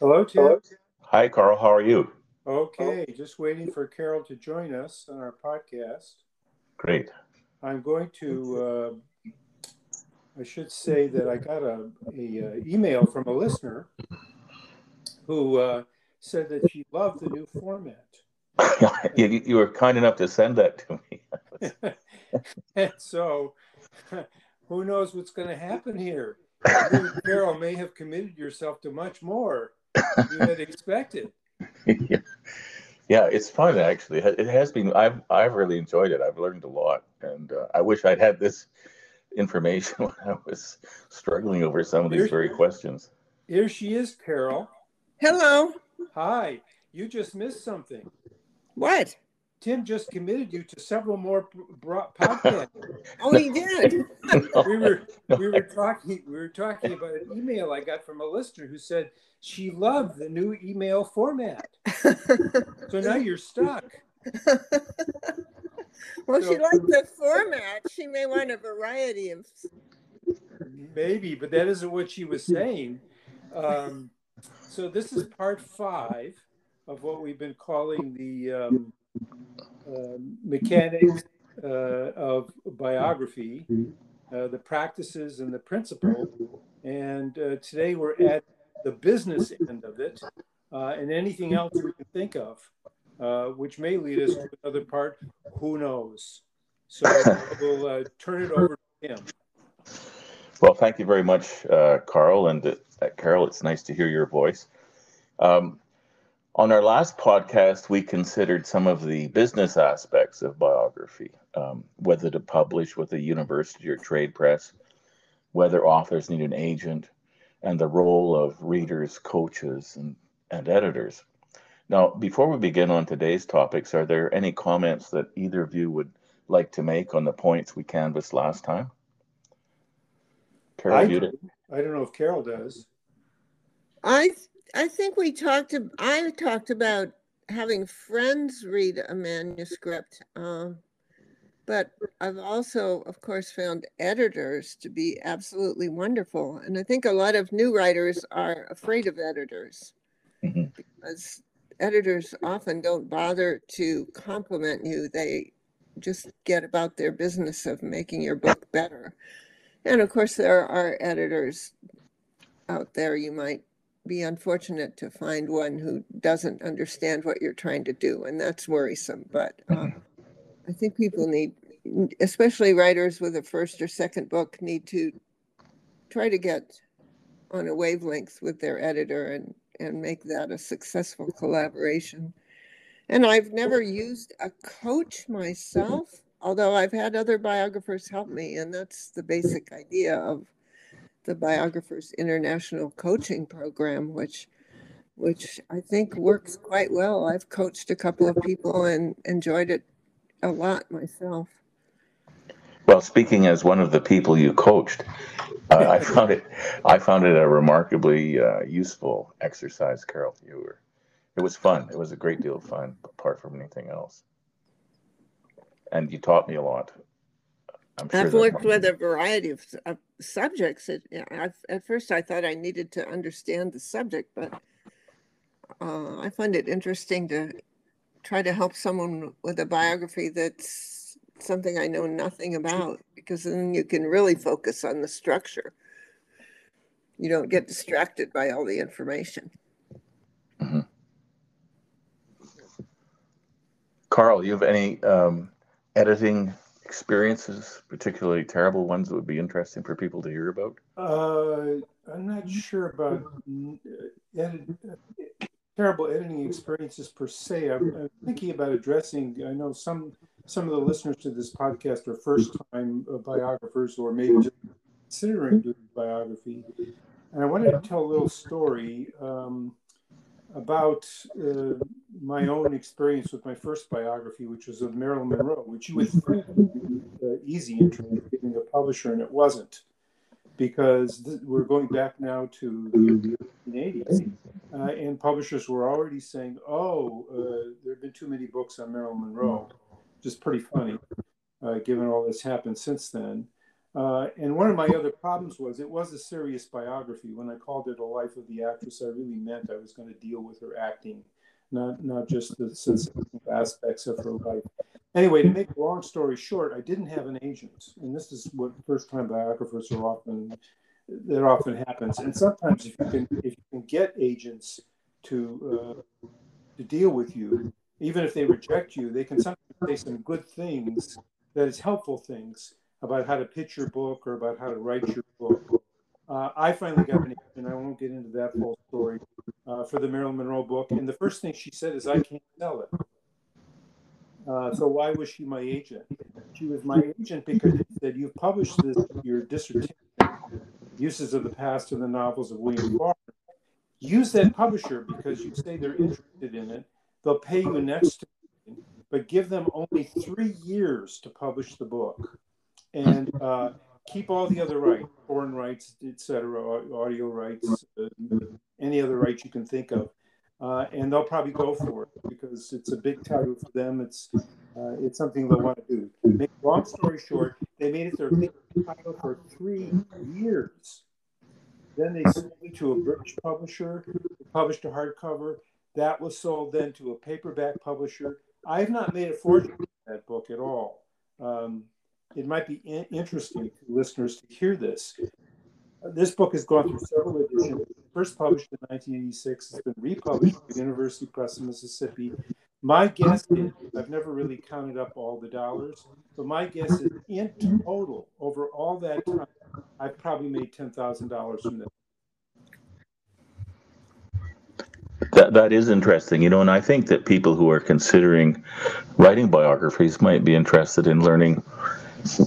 Hello, Tim. Hi, Carl. How are you? Okay, just waiting for Carol to join us on our podcast. Great. I'm going to. Uh, I should say that I got a, a, uh, email from a listener who uh, said that she loved the new format. you, you were kind enough to send that to me. and so, who knows what's going to happen here? Carol may have committed yourself to much more than you had expected. yeah, it's fun actually. It has been. I've I've really enjoyed it. I've learned a lot, and uh, I wish I'd had this information when I was struggling over some of these here, very questions. Here she is, Carol. Hello. Hi. You just missed something. What? Tim just committed you to several more podcasts. oh, he did. we were we were talking we were talking about an email I got from a listener who said she loved the new email format. so now you're stuck. well, so, she liked the format. She may want a variety of. Maybe, but that isn't what she was saying. Um, so this is part five of what we've been calling the um, mechanics uh, of biography, uh, the practices and the principle. And uh, today we're at the business end of it, and anything else we can think of, which may lead us to another part. Who knows? So we'll turn it over to him. Well, thank you very much, uh, Carl and uh, Carol. It's nice to hear your voice. Um, on our last podcast, we considered some of the business aspects of biography, um, whether to publish with a university or trade press, whether authors need an agent, and the role of readers, coaches, and, and editors. Now, before we begin on today's topics, are there any comments that either of you would like to make on the points we canvassed last time? Carol, I, do. I don't know if Carol does. I I think we talked. I talked about having friends read a manuscript. Um, but I've also, of course, found editors to be absolutely wonderful. And I think a lot of new writers are afraid of editors mm-hmm. because editors often don't bother to compliment you. They just get about their business of making your book better. And of course, there are editors out there. You might be unfortunate to find one who doesn't understand what you're trying to do, and that's worrisome. But uh, I think people need, especially writers with a first or second book, need to try to get on a wavelength with their editor and, and make that a successful collaboration. And I've never used a coach myself, although I've had other biographers help me, and that's the basic idea of the biographer's international coaching program, which which I think works quite well. I've coached a couple of people and enjoyed it a lot myself. Well, speaking as one of the people you coached, uh, I found it I found it a remarkably uh, useful exercise, Carol. You were it was fun. It was a great deal of fun, apart from anything else. And you taught me a lot. Sure I've worked with a variety of, subjects. It, at first, I thought I needed to understand the subject, but uh, I find it interesting to try to help someone with a biography that's something I know nothing about because then you can really focus on the structure. You don't get distracted by all the information. Mm-hmm. Carl, you have any um, editing experiences, particularly terrible ones that would be interesting for people to hear about? Uh, I'm not sure about uh, terrible editing experiences per se. I'm, I'm, thinking about addressing. I know some some of the listeners to this podcast are first time biographers or maybe just considering doing biography. And I wanted to tell a little story um, about uh, my own experience with my first biography, which was of Marilyn Monroe, which you would think uh, easy in terms of getting a publisher, and it wasn't because th- we're going back now to the 1980s, uh, and publishers were already saying, "Oh, uh, there have been too many books on Marilyn Monroe," just pretty funny, uh, given all that's happened since then. Uh, and one of my other problems was it was a serious biography. When I called it a life of the actress, I really meant I was going to deal with her acting, not not just the sensitive aspects of her life. Anyway, to make a long story short, I didn't have an agent, and this is what first-time biographers are often that often happens. And sometimes, if you can if you can get agents to uh, to deal with you, even if they reject you, they can sometimes say some good things that is helpful things about how to pitch your book or about how to write your book. Uh, I finally got an agent. I won't get into that whole story uh, for the Marilyn Monroe book. And the first thing she said is, "I can't sell it." Uh, so why was she my agent? She was my agent because she said you've published this, your dissertation, uses of the past in the novels of William Faulkner. Use that publisher because you say they're interested in it. They'll pay you next but give them only three years to publish the book and uh, keep all the other rights, foreign rights, etc., audio rights, uh, any other rights you can think of. Uh, and they'll probably go for it because it's a big title for them. It's uh, it's something they'll want to do. Make long story short, they made it their big title for three years. Then they sold it to a British publisher, published a hardcover. That was sold then to a paperback publisher. I have not made a fortune in that book at all. Um, it might be in- interesting to listeners to hear this. Uh, this book has gone through several editions. First published in 1986, it's been republished by University Press in Mississippi. My guess is, I've never really counted up all the dollars, but my guess is in total, over all that time, I've probably made $10,000 from this. That that is interesting, you know, and I think that people who are considering writing biographies might be interested in learning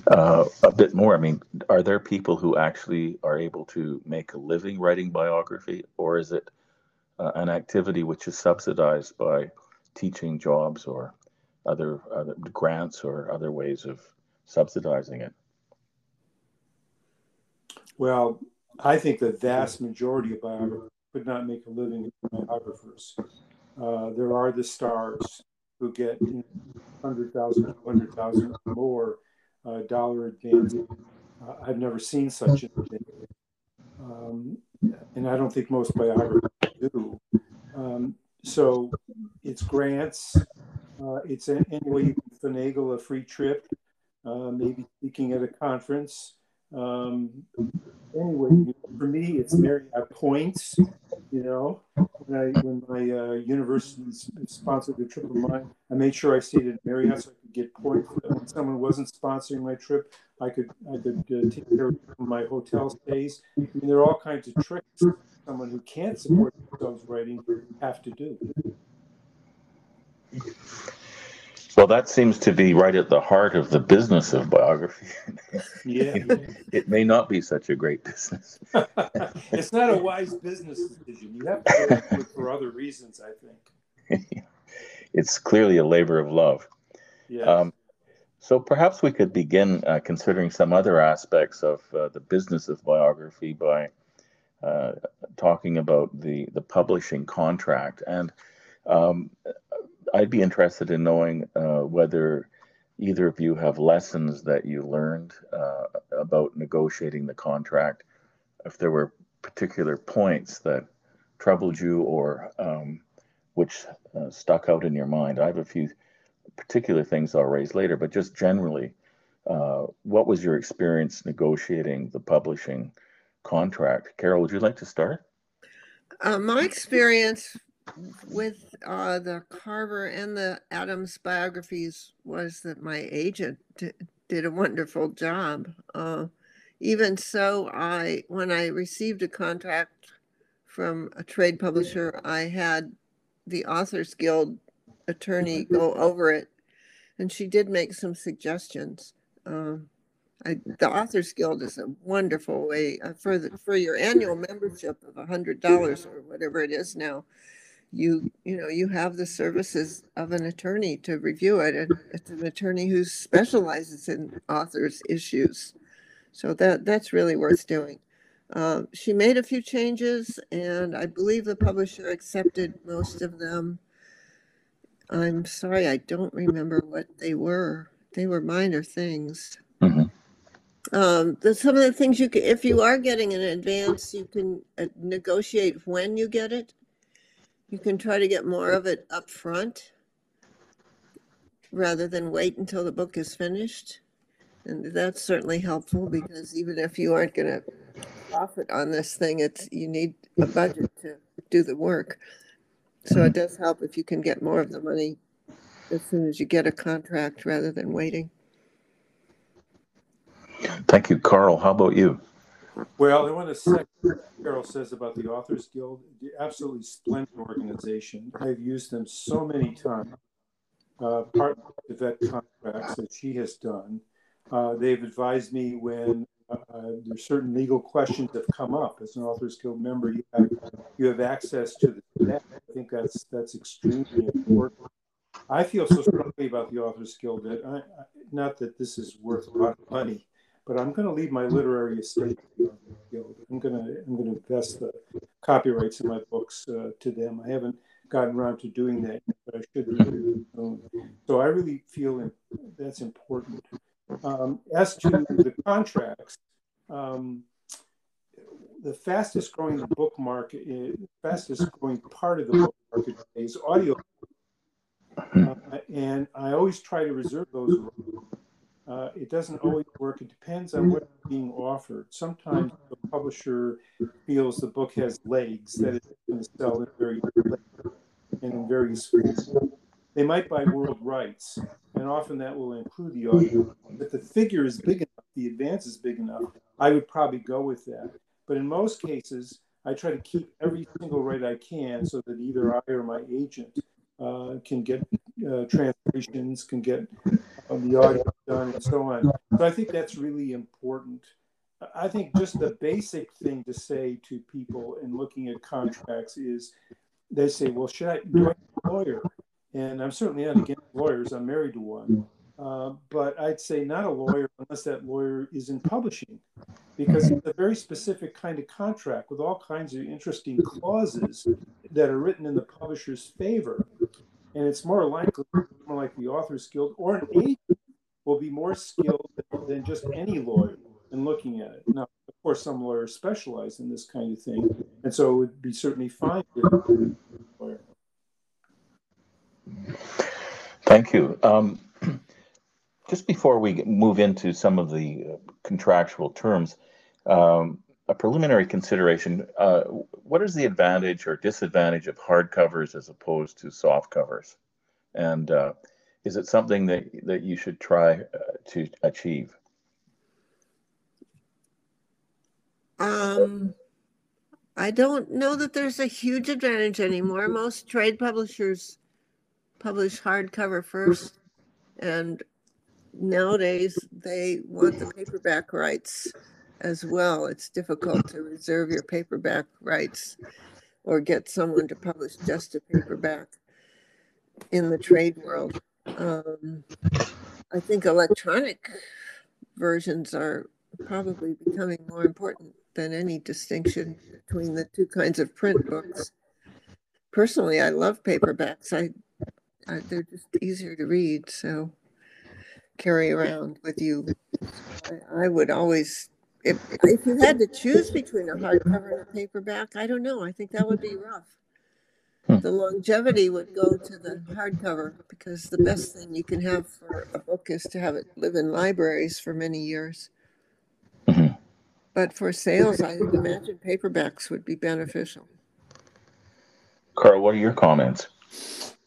uh, a bit more. I mean, are there people who actually are able to make a living writing biography, or is it uh, an activity which is subsidized by teaching jobs or other, other grants or other ways of subsidizing it? Well, I think the vast majority of biographers could not make a living as biographers. Uh, there are the stars who get you know, 100,000, 200,000 more dollar advance. Uh, I've never seen such a thing. Um, and I don't think most biographers do. Um, so it's grants. Uh, it's any way you can finagle a free trip, uh, maybe speaking at a conference. Um, anyway, for me, it's Marriott points. You know, when I when my uh, university sponsored the trip of mine, I made sure I stayed at Marriott so I could get points. When someone wasn't sponsoring my trip, I could I could uh, take care of my hotel stays. I mean, there are all kinds of tricks someone who can't support themselves writing have to do. Well, that seems to be right at the heart of the business of biography. Yeah. it may not be such a great business. it's not a wise business decision. You have to do it for other reasons, I think. it's clearly a labor of love. Yeah. Um, so perhaps we could begin uh, considering some other aspects of uh, the business of biography by uh, talking about the the publishing contract and um, I'd be interested in knowing uh, whether either of you have lessons that you learned uh, about negotiating the contract, if there were particular points that troubled you or um, which uh, stuck out in your mind. I have a few particular things I'll raise later, but just generally, uh, what was your experience negotiating the publishing contract? Carol, would you like to start? Uh, my experience with uh, the Carver and the Adams biographies was that my agent d- did a wonderful job. Uh, even so, I when I received a contract from a trade publisher, I had the Authors Guild attorney go over it, and she did make some suggestions. Um, I, the Authors Guild is a wonderful way uh, for the, for your annual membership of a hundred dollars or whatever it is now you you know you have the services of an attorney to review it and it's an attorney who specializes in authors issues. So that that's really worth doing. Uh, she made a few changes and i believe the publisher accepted most of them. I'm sorry i don't remember what they were. They were minor things. Mhm. Um, the, some of the things you can, if you are getting an advance, you can uh, negotiate when you get it. You can try to get more of it up front rather than wait until the book is finished. And that's certainly helpful because even if you aren't going to profit on this thing, it's you need a budget to do the work. So it does help if you can get more of the money as soon as you get a contract rather than waiting. Thank you, Carl. How about you? Well, I want to second Carol says about the Authors Guild. Absolutely splendid organization. I've used them so many times. Uh, part the vet contracts that she has done. Uh, they've advised me when uh, there's certain legal questions that come up. As an Authors Guild member, you have you have access to the net. I think that's that's extremely important. I feel so strongly about the Authors Guild that I, not that this is worth a lot of money, but I'm going to leave my literary estate. I'm going to I'm going to invest the copyrights in my books uh, to them. I haven't gotten around to doing that, but I should soon. So I really feel that's important. Um, as to the contracts, um, the fastest growing book market, uh, fastest growing part of the book market is audio. Uh, and I always try to reserve those. Uh, it doesn't always work. It depends on what's being offered. Sometimes the publisher feels the book has legs that it's going to sell in very and in various schools. They might buy world rights, and often that will include the audio. But the figure is big enough, the advance is big enough, I would probably go with that. But in most cases, I try to keep every single right I can so that either I or my agent uh, can get uh, translations, can get uh, the audio done, and so on. So I think that's really important. I think just the basic thing to say to people in looking at contracts is they say, well, should I do a lawyer? And I'm certainly not against lawyers. I'm married to one. Uh, but I'd say not a lawyer unless that lawyer is in publishing, because it's a very specific kind of contract with all kinds of interesting clauses that are written in the publisher's favor. And it's more likely, more like the Authors Guild or an agent will be more skilled than just any lawyer in looking at it. Now, of course, some lawyers specialize in this kind of thing, and so it would be certainly fine. Thank you. Um, just before we move into some of the uh, contractual terms, um, a preliminary consideration, uh, what is the advantage or disadvantage of hard covers as opposed to soft covers? And uh, is it something that, that you should try uh, to achieve? Um, I don't know that there's a huge advantage anymore. Most trade publishers publish hardcover first, and nowadays they want the paperback rights as well. It's difficult to reserve your paperback rights or get someone to publish just a paperback in the trade world. Um, I think electronic versions are probably becoming more important than any distinction between the two kinds of print books. Personally, I love paperbacks. I, I they're just easier to read, so carry around with you. I, I would always, if if you had to choose between a hardcover and a paperback, I don't know. I think that would be rough. Hmm. The longevity would go to the hardcover because the best thing you can have for a book is to have it live in libraries for many years. Mhm. But for sales, I imagine paperbacks would be beneficial. Carl, what are your comments?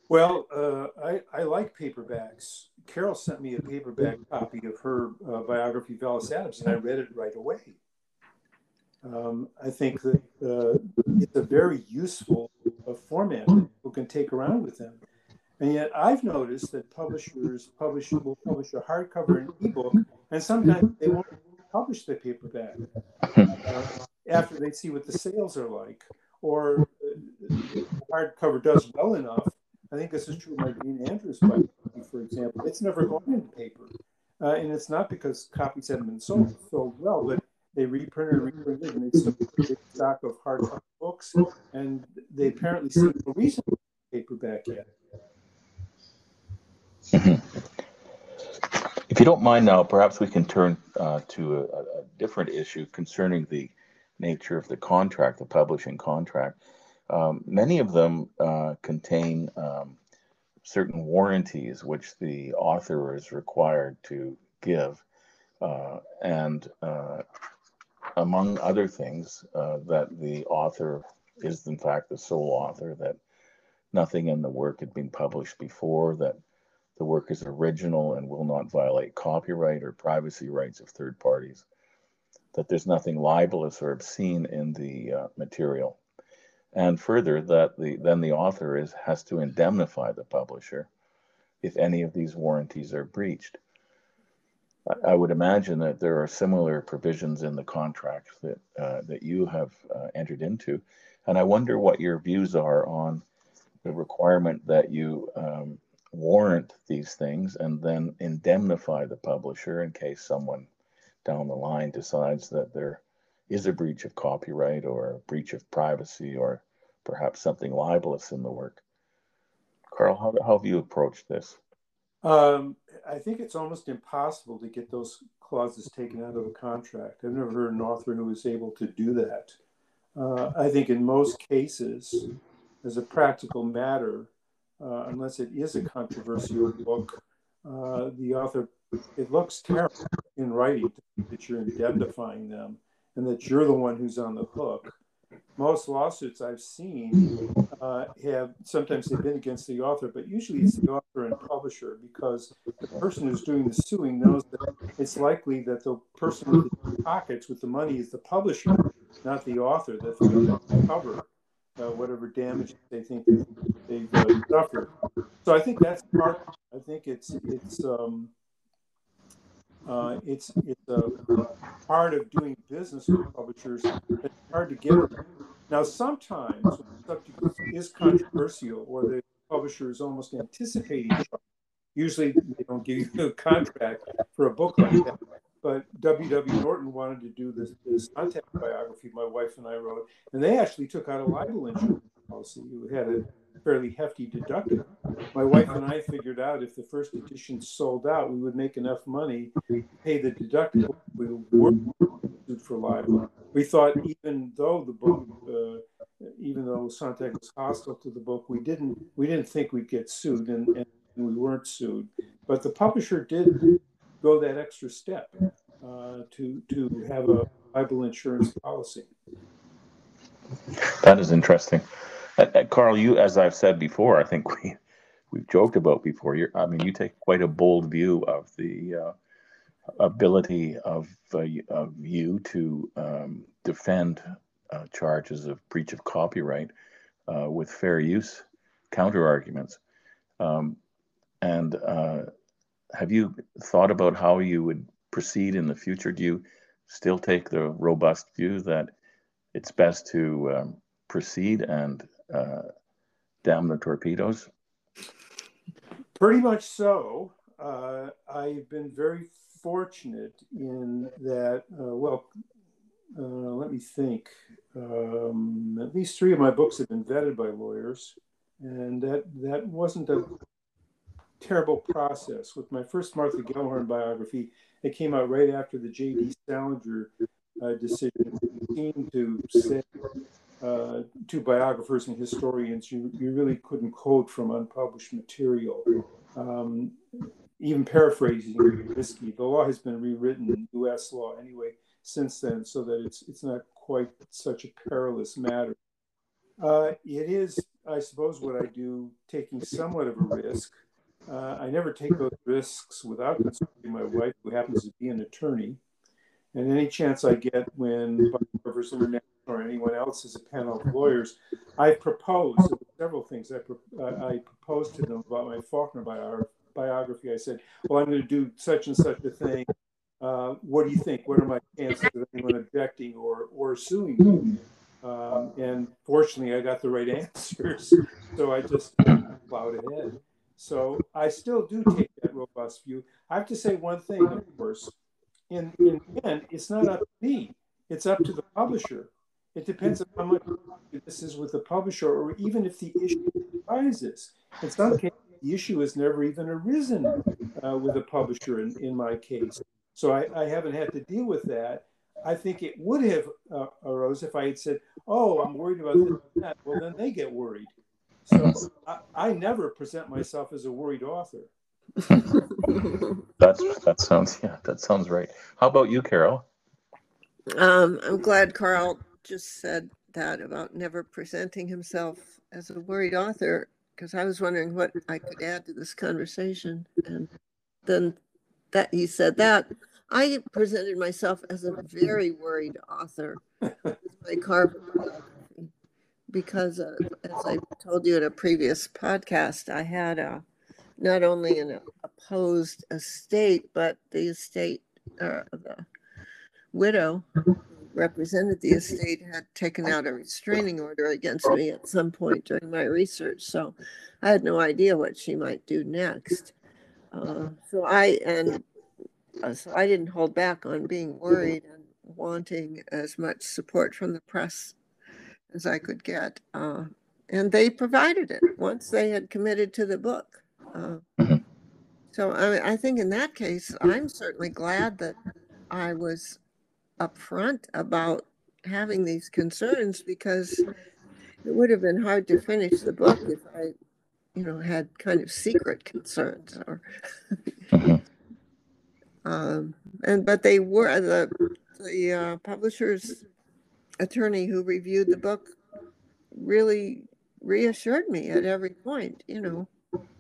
Well, uh, I, I like paperbacks. Carol sent me a paperback copy of her uh, biography, Alice Adams, and I read it right away. Um, I think that uh, it's a very useful uh, format people can take around with them. And yet, I've noticed that publishers publish will publish a hardcover and ebook, and sometimes they won't publish the paperback uh, after they see what the sales are like, or uh, the hardcover does well enough. I think this is true of my Dana Andrews book, for example. It's never gone into paper, uh, and it's not because copies haven't been sold so well, but they reprinted, reprinted, and they a stock of hardcover books, and they apparently see no reason for paperback yet. If you don't mind now, perhaps we can turn uh, to a, a, different issue concerning the nature of the contract, the publishing contract. Um, many of them uh, contain um, certain warranties which the author is required to give. Uh, and uh, among other things, uh, that the author is in fact the sole author, that nothing in the work had been published before, that the work is original and will not violate copyright or privacy rights of third parties, that there's nothing libelous or obscene in the uh, material, and further that the then the author is has to indemnify the publisher if any of these warranties are breached. I, I would imagine that there are similar provisions in the contract that uh, that you have uh, entered into, and I wonder what your views are on the requirement that you um, warrant these things and then indemnify the publisher in case someone down the line decides that there is a breach of copyright or a breach of privacy or perhaps something libelous in the work. Carl, how, how have you approached this? Um, I think it's almost impossible to get those clauses taken out of a contract. I've never heard an author who was able to do that. Uh, I think in most cases, as a practical matter, uh, unless it is a controversial book, uh, the author, it looks terrible in writing that you're indemnifying them and that you're the one who's on the hook. Most lawsuits I've seen uh, have sometimes they've been against the author, but usually it's the author and publisher because the person who's doing the suing knows that it's likely that the person with the pockets with the money is the publisher, not the author that's going to cover uh, whatever damage they think they've uh, suffered. So I think that's part. I think it's it's um, uh, it's it's a part of doing business with publishers. It's hard to get. Now, sometimes the subject is controversial, or the publisher is almost anticipating. Usually, they don't give you a contract for a book like that but W.W. Norton wanted to do this, this Sontag biography my wife and I wrote, and they actually took out a libel insurance policy. It had a fairly hefty deductible. My wife and I figured out if the first edition sold out, we would make enough money to pay the deductible. We sued for libel. We thought even though the book, uh, even though Sontag was hostile to the book, we didn't we didn't think we'd get sued, and, and we weren't sued. But the publisher did go that extra step uh, to to have a libel insurance policy. That is interesting, uh, uh, Carl. You, as I've said before, I think we we've joked about before. You're, I mean, you take quite a bold view of the uh, ability of uh, of you to um, defend uh, charges of breach of copyright with fair use counter arguments. Um, and have you thought about how you would proceed in the future? Do you still take the robust view that it's best to um, proceed and uh, damn the torpedoes? Pretty much so. Uh, I've been very fortunate in that, uh, well, uh, let me think. Um, at least three of my books have been vetted by lawyers, and that, that wasn't a terrible process. With my first Martha Gellhorn biography, it came out right after the J.D. Salinger uh, decision. It seemed to say uh, to biographers and historians, you, you really couldn't quote from unpublished material. Um, even paraphrasing risky. The law has been rewritten, U.S. law anyway, since then, so that it's it's not quite such a perilous matter. Uh, it is, I suppose, what I do, taking somewhat of a risk. Uh, I never take those risks without consulting my wife, who happens to be an attorney. And any chance I get when International or anyone else is a panel of lawyers, I propose several things. I, pro- I proposed to them about my Faulkner bio- biography. I said, Well, I'm going to do such and such a thing. Uh, what do you think? What are my chances of anyone objecting or, or suing me? Um, and fortunately, I got the right answers. So I just plowed ahead. So I still do take that robust view. I have to say one thing, of course. In, in the end, it's not up to me. It's up to the publisher. It depends on how much this is with the publisher, or even if the issue arises. In some cases, the issue has never even arisen uh, with a publisher in, in my case. So I, I haven't had to deal with that. I think it would have uh, arose if I had said, "Oh, I'm worried about this and that." Well, then they get worried. So I, I never present myself as a worried author. That's that sounds yeah, that sounds right. How about you, Carol? Um, I'm glad Carl just said that about never presenting himself as a worried author because I was wondering what I could add to this conversation. And then that he said that, I presented myself as a very worried author with my car because, uh, as I told you in a previous podcast, I had a not only an opposed estate, but the estate, uh, the widow represented the estate had taken out a restraining order against me at some point during my research. So I had no idea what she might do next. Uh, so I and uh, so I didn't hold back on being worried and wanting as much support from the press as I could get. Uh, and they provided it once they had committed to the book. Uh, Mhm. so I, I think in that case, I'm certainly glad that I was upfront about having these concerns because it would have been hard to finish the book if I, you know, had kind of secret concerns or. Mhm. Um, and but they were the the uh, publisher's attorney who reviewed the book really reassured me at every point. You know,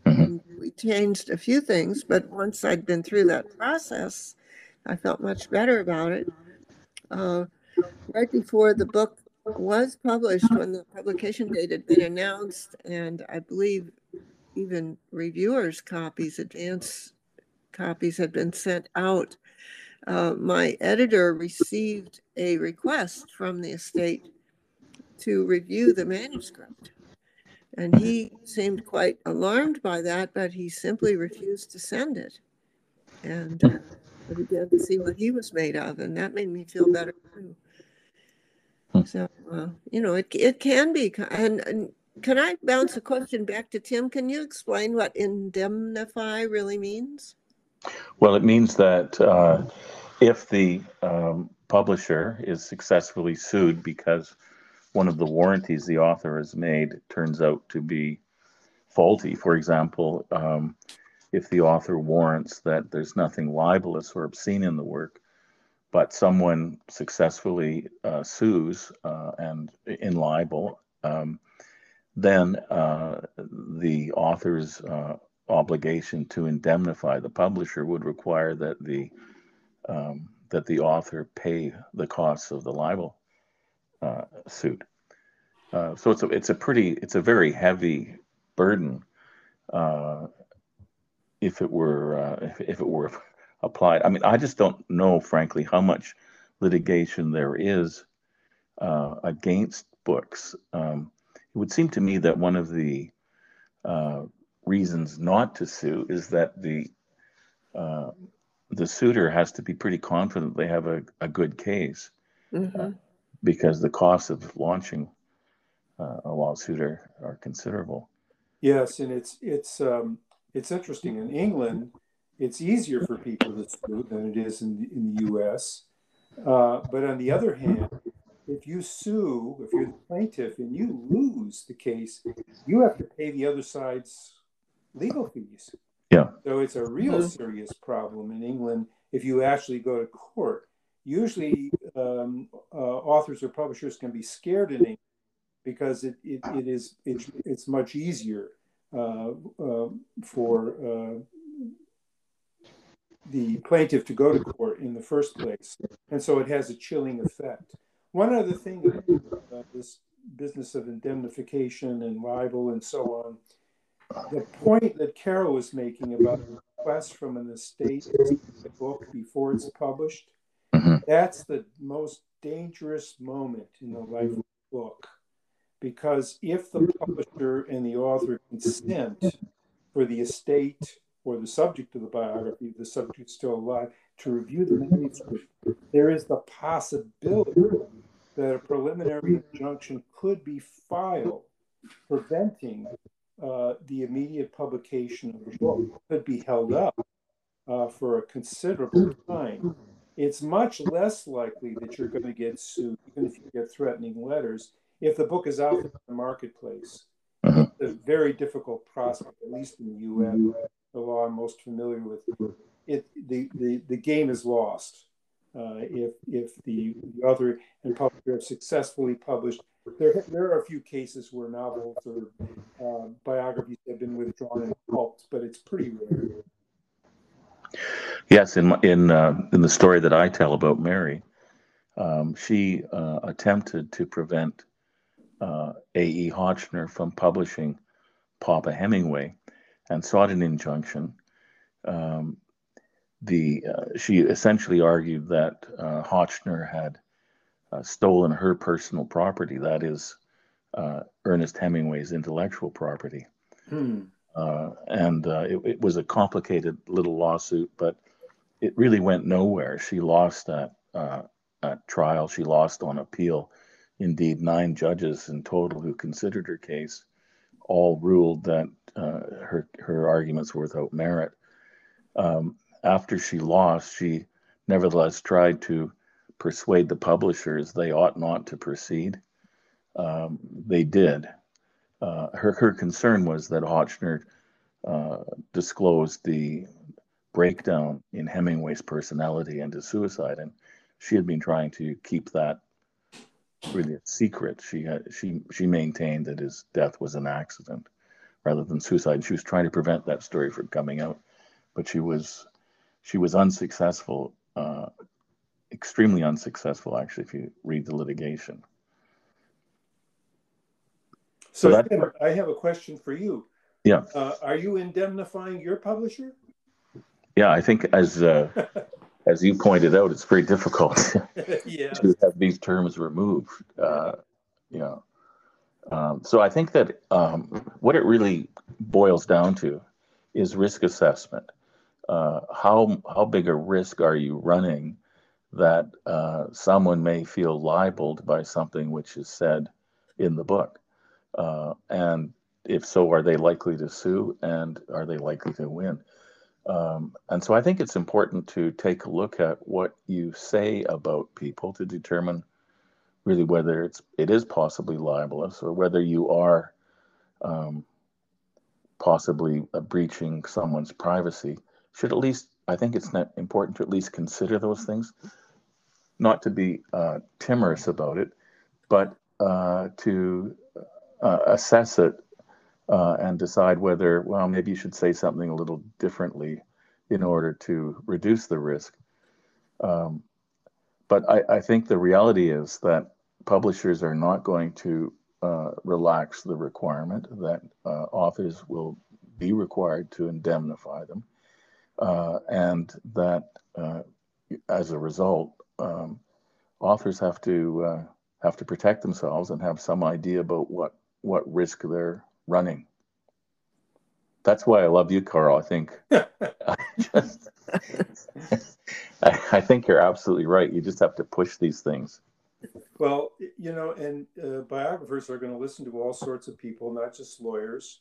Mhm. And we changed a few things, but once I'd been through that process, I felt much better about it. Uh, right before the book was published, when the publication date had been announced, and I believe even reviewers' copies, advance copies, had been sent out, uh, my editor received a request from the estate to review the manuscript. And he seemed quite alarmed by that, but he simply refused to send it. And I began to see what he was made of, and that made me feel better too. Hmm. So, uh, you know, it, it can be. And, and can I bounce a question back to Tim? Can you explain what indemnify really means? Well, it means that uh, if the um, publisher is successfully sued because one of the warranties the author has made turns out to be faulty, for example, um, if the author warrants that there's nothing libelous or obscene in the work, but someone successfully uh, sues uh, and in libel, um, then uh, the author's uh, obligation to indemnify the publisher would require that the um, that the author pay the costs of the libel uh, suit. Uh, so it's a it's a pretty it's a very heavy burden uh, if it were uh, if, if it were applied. I mean, I just don't know, frankly, how much litigation there is uh, against books. Um, it would seem to me that one of the uh, reasons not to sue is that the uh, the suitor has to be pretty confident they have a, a good case Mhm. because the costs of launching uh, a lawsuit are, are considerable. Yes, and it's it's um, it's interesting. In England, it's easier for people to sue than it is in the, in the U.S. Uh, but on the other hand, if you sue, if you're the plaintiff and you lose the case, you have to pay the other side's legal fees. Yeah. So it's a real Mhm. serious problem in England if you actually go to court. Usually, um, uh, authors or publishers can be scared in England because it, it, it is it's, it's much easier for uh, the plaintiff to go to court in the first place, and so it has a chilling effect. One other thing about this business of indemnification and libel and so on, the point that Carol was making about a request from an estate to the book before it's published, Mhm. that's the most dangerous moment in the life of a book. Because if the publisher and the author consent for the estate or the subject of the biography, the subject's still alive, to review the manuscript, there is the possibility that a preliminary injunction could be filed preventing uh, the immediate publication of the book could be held up uh, for a considerable time. It's much less likely that you're going to get sued, even if you get threatening letters, if the book is out in the marketplace. Mhm. It's a very difficult prospect, at least in the U.S. the law I'm most familiar with. It the the, the game is lost uh, if if the, the author and publisher have successfully published. There there are a few cases where novels or uh, biographies have been withdrawn and pulped, but it's pretty rare. Yes, in my- in uh, in the story that I tell about Mary, um, she uh, attempted to prevent uh, A. E. Hotchner from publishing Papa Hemingway, and sought an injunction. Um, the uh, she essentially argued that uh, Hotchner had uh, stolen her personal property, that is, uh, Ernest Hemingway's intellectual property. Hmm. uh, and uh, it, it was a complicated little lawsuit, but it really went nowhere. She lost at, uh, at trial. She lost on appeal. Indeed, nine judges in total who considered her case all ruled that uh, her her arguments were without merit. Um, after she lost, she nevertheless tried to persuade the publishers they ought not to proceed. Um, they did. Uh, her her concern was that Hotchner uh, disclosed the breakdown in Hemingway's personality and his suicide, and she had been trying to keep that really a secret. She had she she maintained that his death was an accident rather than suicide. She was trying to prevent that story from coming out, but she was she was unsuccessful, uh, extremely unsuccessful. Actually, if you read the litigation. So, So that- I have a question for you. Yeah. Uh, are you indemnifying your publisher? Yeah, I think as uh, as you pointed out, it's very difficult yes. to have these terms removed. Uh, you know, um, so I think that um, what it really boils down to is risk assessment. Uh, how how big a risk are you running that uh, someone may feel libeled by something which is said in the book, uh, and if so, are they likely to sue, and are they likely to win? Um, and so I think it's important to take a look at what you say about people to determine really whether it's it is possibly libelous or whether you are um, possibly uh, breaching someone's privacy. Should at least I think it's important to at least consider those things, not to be uh, timorous about it, but uh, to uh, assess it uh, and decide whether, well, maybe you should say something a little differently in order to reduce the risk. Um, but I, I, think the reality is that publishers are not going to uh, relax the requirement that uh, authors will be required to indemnify them, uh, and that uh, as a result, um, authors have to uh, have to protect themselves and have some idea about what what risk they're running. That's why I love you, Carl. I think I, just, I, I, think you're absolutely right. You just have to push these things. Well, you know, and uh, biographers are going to listen to all sorts of people, not just lawyers,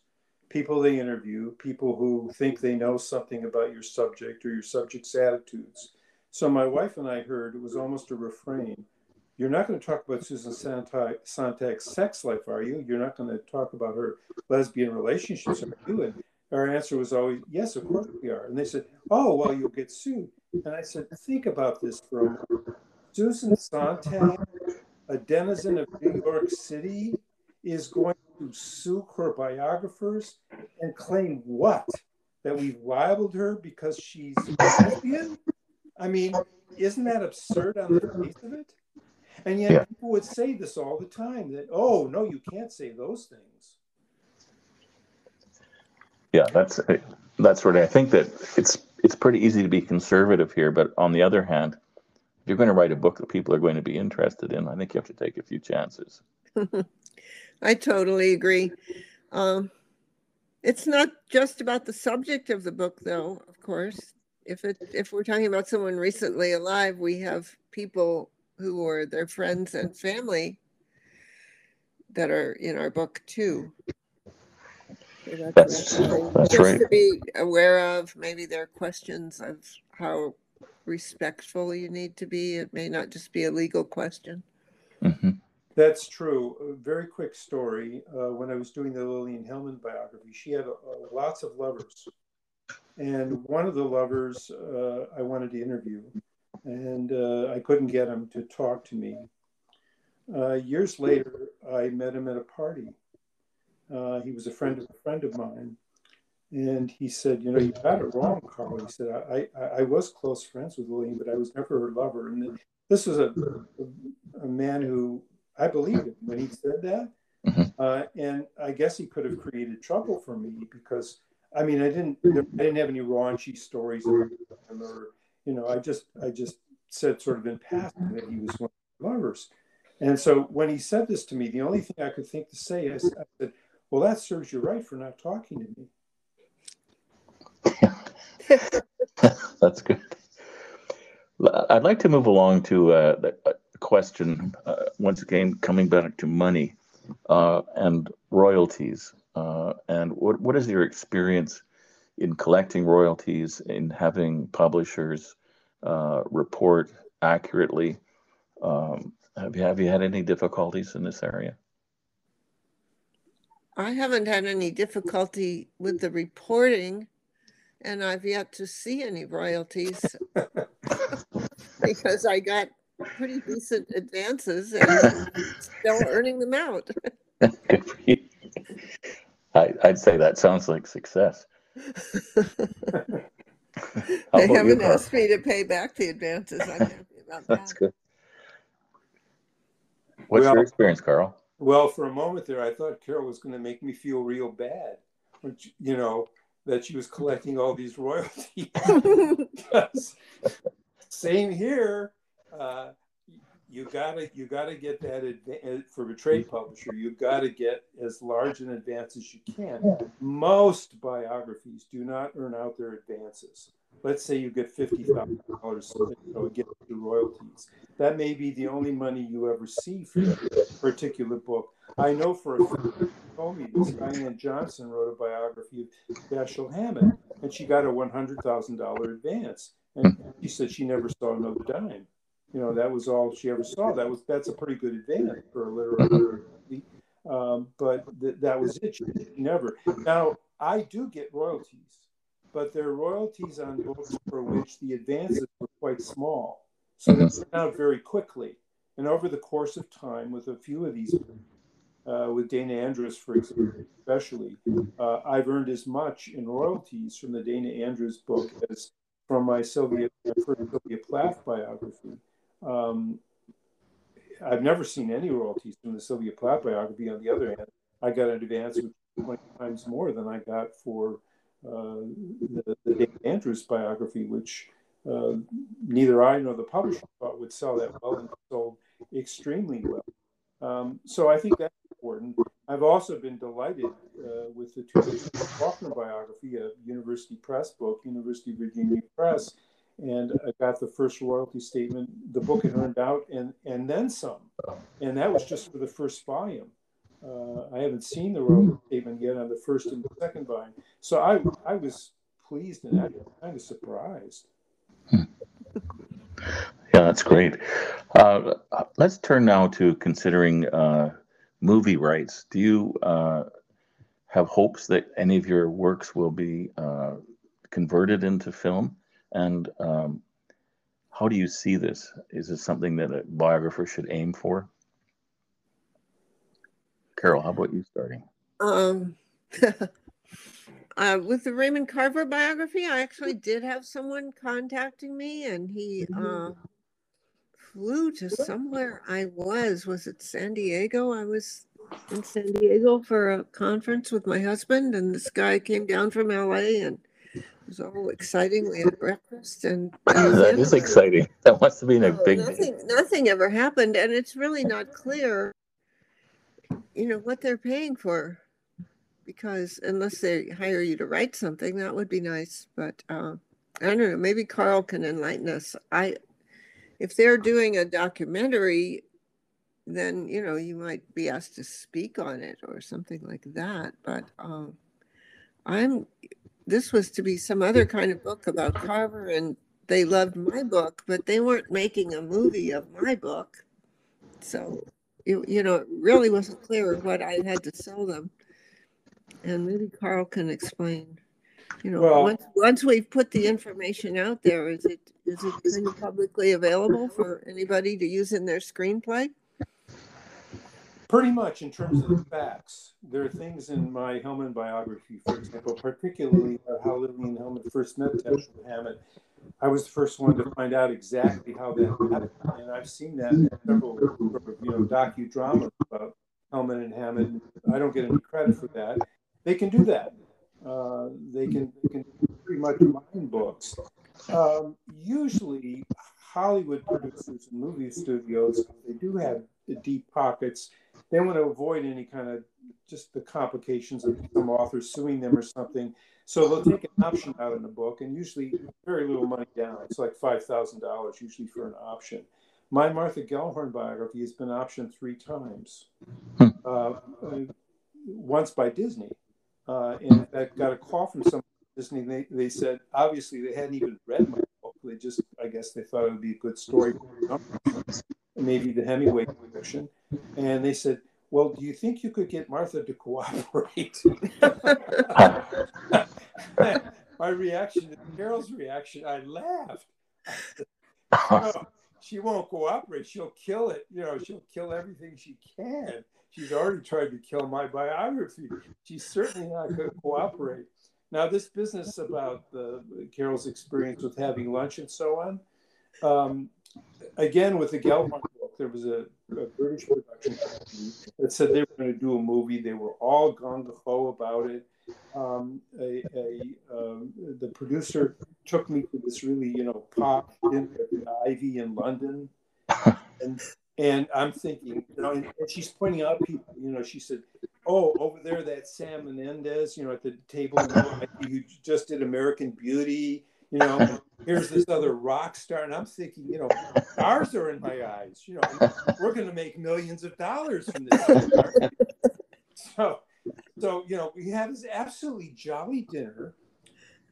people they interview, people who think they know something about your subject or your subject's attitudes. So my wife and I heard it was almost a refrain you're not going to talk about Susan Sontag's sex life, are you? You're not going to talk about her lesbian relationships, are you? And our answer was always, yes, of course we are. And they said, oh, well, you'll get sued. And I said, think about this for a moment. Susan Sontag, a denizen of New York City, is going to sue her biographers and claim what? That we've libeled her because she's lesbian? I mean, isn't that absurd on the face of it? And yet yeah. people would say this all the time that, oh, no, you can't say those things. Yeah, that's that's what I think that it's it's pretty easy to be conservative here, but on the other hand, if you're going to write a book that people are going to be interested in, I think you have to take a few chances. I totally agree. Um, it's not just about the subject of the book, though. Of course, if it if we're talking about someone recently alive, we have people who are their friends and family that are in our book too. So That's- something that's just right. To be aware of, maybe there are questions of how respectful you need to be. It may not just be a legal question. hmm That's true. A very quick story. Uh, when I was doing the Lillian Hellman biography, she had uh, lots of lovers. And one of the lovers uh, I wanted to interview, and uh, I couldn't get him to talk to me. Uh, years later, I met him at a party. Uh, he was a friend of a friend of mine. And he said, You know, you got it wrong, Carl. He said, I, I, I was close friends with Lillian, but I was never her lover. And this was a, a, a man who I believed him when he said that. Mhm. Uh, and I guess he could have created trouble for me because, I mean, I didn't, I didn't have any raunchy stories about him or, you know, I just, I just said sort of in passing that he was one of my lovers. And so when he said this to me, the only thing I could think to say is, I said, well, that serves you right for not talking to me. That's good. I'd like to move along to uh, the uh, question, uh, once again, coming back to money uh, and royalties. Uh, and what, what is your experience in collecting royalties, in having publishers uh, report accurately? Um, have, you, have you had any difficulties in this area? I haven't had any difficulty with the reporting, and I've yet to see any royalties because I got pretty decent advances and still earning them out. Good for you. I, I'd say that sounds like success. How They haven't Carl? asked me to pay back the advances. I'm happy about That's that. good. What's Well- your experience, Carl? Well, for a moment there, I thought Carol was going to make me feel real bad, which, you know, that she was collecting all these royalties. Because same here. Uh, you gotta you gotta get that adva- uh, for a trade publisher. You gotta get as large an advance as you can. Most biographies do not earn out their advances. Let's say you get fifty thousand dollars, get the royalties. That may be the only money you ever see for that particular book. I know for a fact, told me this Diane Johnson wrote a biography of Dashiell Hammett, and she got a one hundred thousand dollar advance, and she said she never saw another dime. You know, that was all she ever saw. That was that's a pretty good advance for a literary. Um, but th- that was it. She never. Now I do get royalties, but they're royalties on books for which the advances were quite small, so they went out very quickly. And over the course of time, with a few of these, uh, with Dana Andrews, for example, especially, uh, I've earned as much in royalties from the Dana Andrews book as from my Sylvia, my first Sylvia Plath biography. Um, I've never seen any royalties from the Sylvia Plath biography. On the other hand, I got an advance was 20 times more than I got for uh, the, the Dana Andrews biography, which uh, neither I nor the publisher thought would sell that well and sold extremely well. Um, so I think that's important. I've also been delighted uh, with the two Faulkner biography, a University Press book, University of Virginia Press, and I got the first royalty statement. The book had earned out and and then some, and that was just for the first volume. Uh, I haven't seen the royalty statement yet on the first and the second volume, so I I was pleased and kind of surprised. Yeah, that's great. Uh, let's turn now to considering uh, movie rights. Do you uh, have hopes that any of your works will be uh, converted into film? And um, how do you see this? Is this something that a biographer should aim for? Carol, how about you starting? Um, uh, with the Raymond Carver biography, I actually did have someone contacting me, and he uh, flew to somewhere I was. Was it San Diego? I was in San Diego for a conference with my husband, and this guy came down from LA, and was all exciting. We had breakfast, and that is was that it. is exciting. That must have been a No, big. nothing nothing ever happened and it's really not clear you know what they're paying for because unless they hire you to write something that would be nice but uh, i don't know maybe carl can enlighten us i if they're doing a documentary then you know you might be asked to speak on it or something like that but um, I'm this was to be some other kind of book about Carver and they loved my book, but they weren't making a movie of my book. So it, you know, it really wasn't clear what I had to sell them. And maybe Carl can explain. You know, Well- once once we've put the information out there, is it is it kind of publicly available for anybody to use in their screenplay? Pretty much in terms of the facts. There are things in my Hellman biography, for example, particularly about how Lillian Hellman first met Dashiell Hammett. I was the first one to find out exactly how that happened, and I've seen that in several you know docudramas about Hellman and Hammett. I don't get any credit for that. They can do that. Uh, they can they can pretty much mine books. Um, usually, Hollywood producers and movie studios they do have deep pockets. They want to avoid any kind of just the complications of some author suing them or something. So they'll take an option out in the book, and usually very little money down. It's like five thousand dollars usually for an option. My Martha Gellhorn biography has been optioned three times. Hmm. Uh, uh, once by Disney, uh, and I got a call from some Disney. They, they said obviously they hadn't even read my book. They just I guess they thought it would be a good story, maybe the Hemingway collection, and they said. Well, do you think you could get Martha to cooperate? My reaction Carol's reaction, I laughed. She won't cooperate. She'll kill it. You know, she'll kill everything she can. She's already tried to kill my biography. She's certainly not going to cooperate. Now, this business about Carol's experience with having lunch and so on. Um, again, with the Gellhorn book, there was a, a British production that said they were going to do a movie. They were all gung ho about it. Um, a, a um, the producer took me to this really, you know, pop dinner at the Ivy in London, and and I'm thinking, you know, and, and she's pointing out people, you know, she said, "Oh, over there, that Sam Mendes, you know, at the table, who just did American Beauty." You know, here's this other rock star, and I'm thinking, you know, stars are in my eyes. You know, we're going to make millions of dollars from this. so, so you know, we had this absolutely jolly dinner,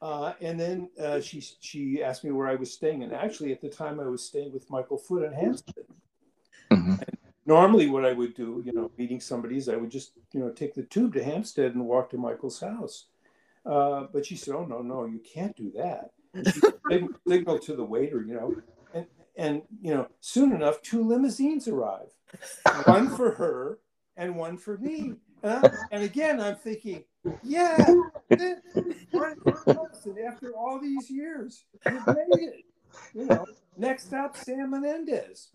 uh, and then uh, she she asked me where I was staying, and actually at the time I was staying with Michael Foot in Hampstead. Mm-hmm. Normally, what I would do, you know, meeting somebody is I would just, you know, take the tube to Hampstead and walk to Michael's house. Uh, but she said, "Oh no, no, you can't do that." She signaled to the waiter, you know, and and you know, soon enough, two limousines arrive, one for her and one for me. And, and again, I'm thinking, yeah, after all these years, you made it. You know, next up, Sam Mendes.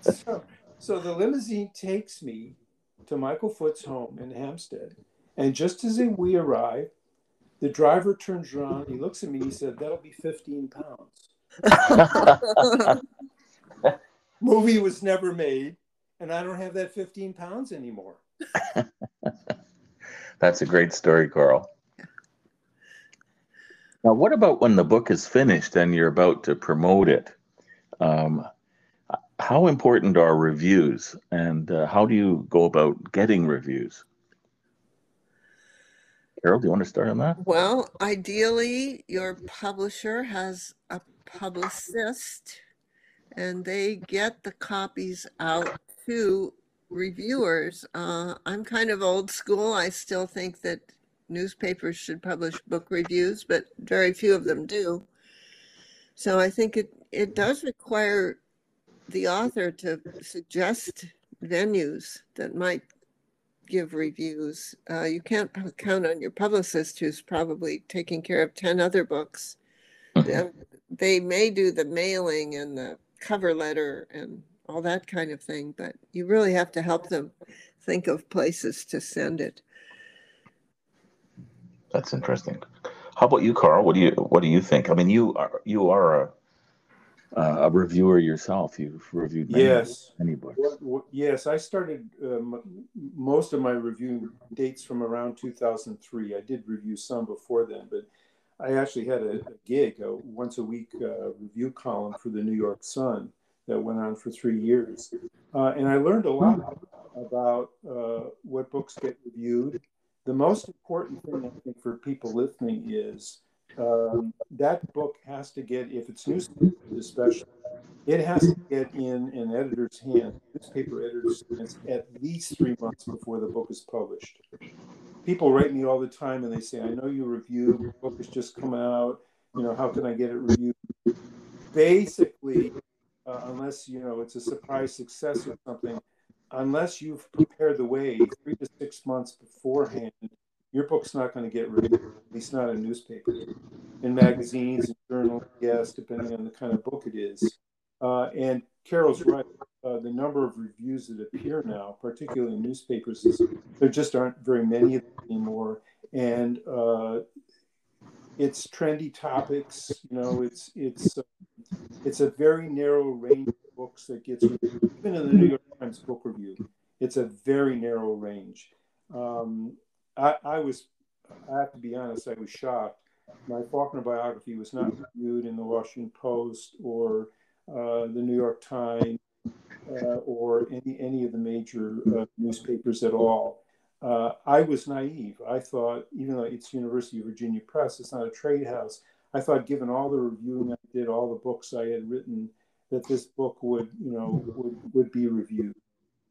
So, so the limousine takes me to Michael Foot's home in Hampstead. And just as we arrive, the driver turns around, he looks at me, he said, That'll be 15 pounds. Movie was never made, and I don't have that 15 pounds anymore. That's a great story, Carl. Now, what about when the book is finished and you're about to promote it? Um, how important are reviews, and uh, how do you go about getting reviews? Carol, do you want to start on that? Well, ideally, your publisher has a publicist and they get the copies out to reviewers. Uh, I'm kind of old school. I still think that newspapers should publish book reviews, but very few of them do. So I think it, it does require the author to suggest venues that might give reviews. Uh, you can't count on your publicist who's probably taking care of 10 other books. Mhm. They may do the mailing and the cover letter and all that kind of thing, but you really have to help them think of places to send it. That's interesting. How about you, Carl? What do you What do you think? I mean, you are you are a a reviewer yourself. You've reviewed many, Yes. many books. Yes, I started um, most of my review dates from around 2003. I did review some before then, but I actually had a, a gig, a once a week uh, review column for the New York Sun that went on for three years. Uh, and I learned a lot about uh, what books get reviewed the most important thing I think for people listening is um, that book has to get, if it's newspaper especially, it has to get in an editor's hand, newspaper editor's hands, at least three months before the book is published. People write me all the time and they say, I know you review, the book has just come out, you know, how can I get it reviewed? Basically, uh, unless, you know, it's a surprise success or something, unless you've prepared the way three to six months beforehand, your book's not going to get reviewed, at least not in newspapers. In magazines and journals, yes, depending on the kind of book it is. Uh, and Carol's right. Uh, the number of reviews that appear now, particularly in newspapers, is there just aren't very many of them anymore. And uh, it's trendy topics. You know, it's it's uh, it's a very narrow range of books that gets reviewed. even in the New York Times Book Review. It's a very narrow range. Um, I, I was, I have to be honest, I was shocked. My Faulkner biography was not reviewed in the Washington Post or uh, the New York Times uh, or any any of the major uh, newspapers at all. Uh, I was naive. I thought, even though it's University of Virginia Press, it's not a trade house. I thought, given all the reviewing I did, all the books I had written, that this book would, you know, would, would be reviewed.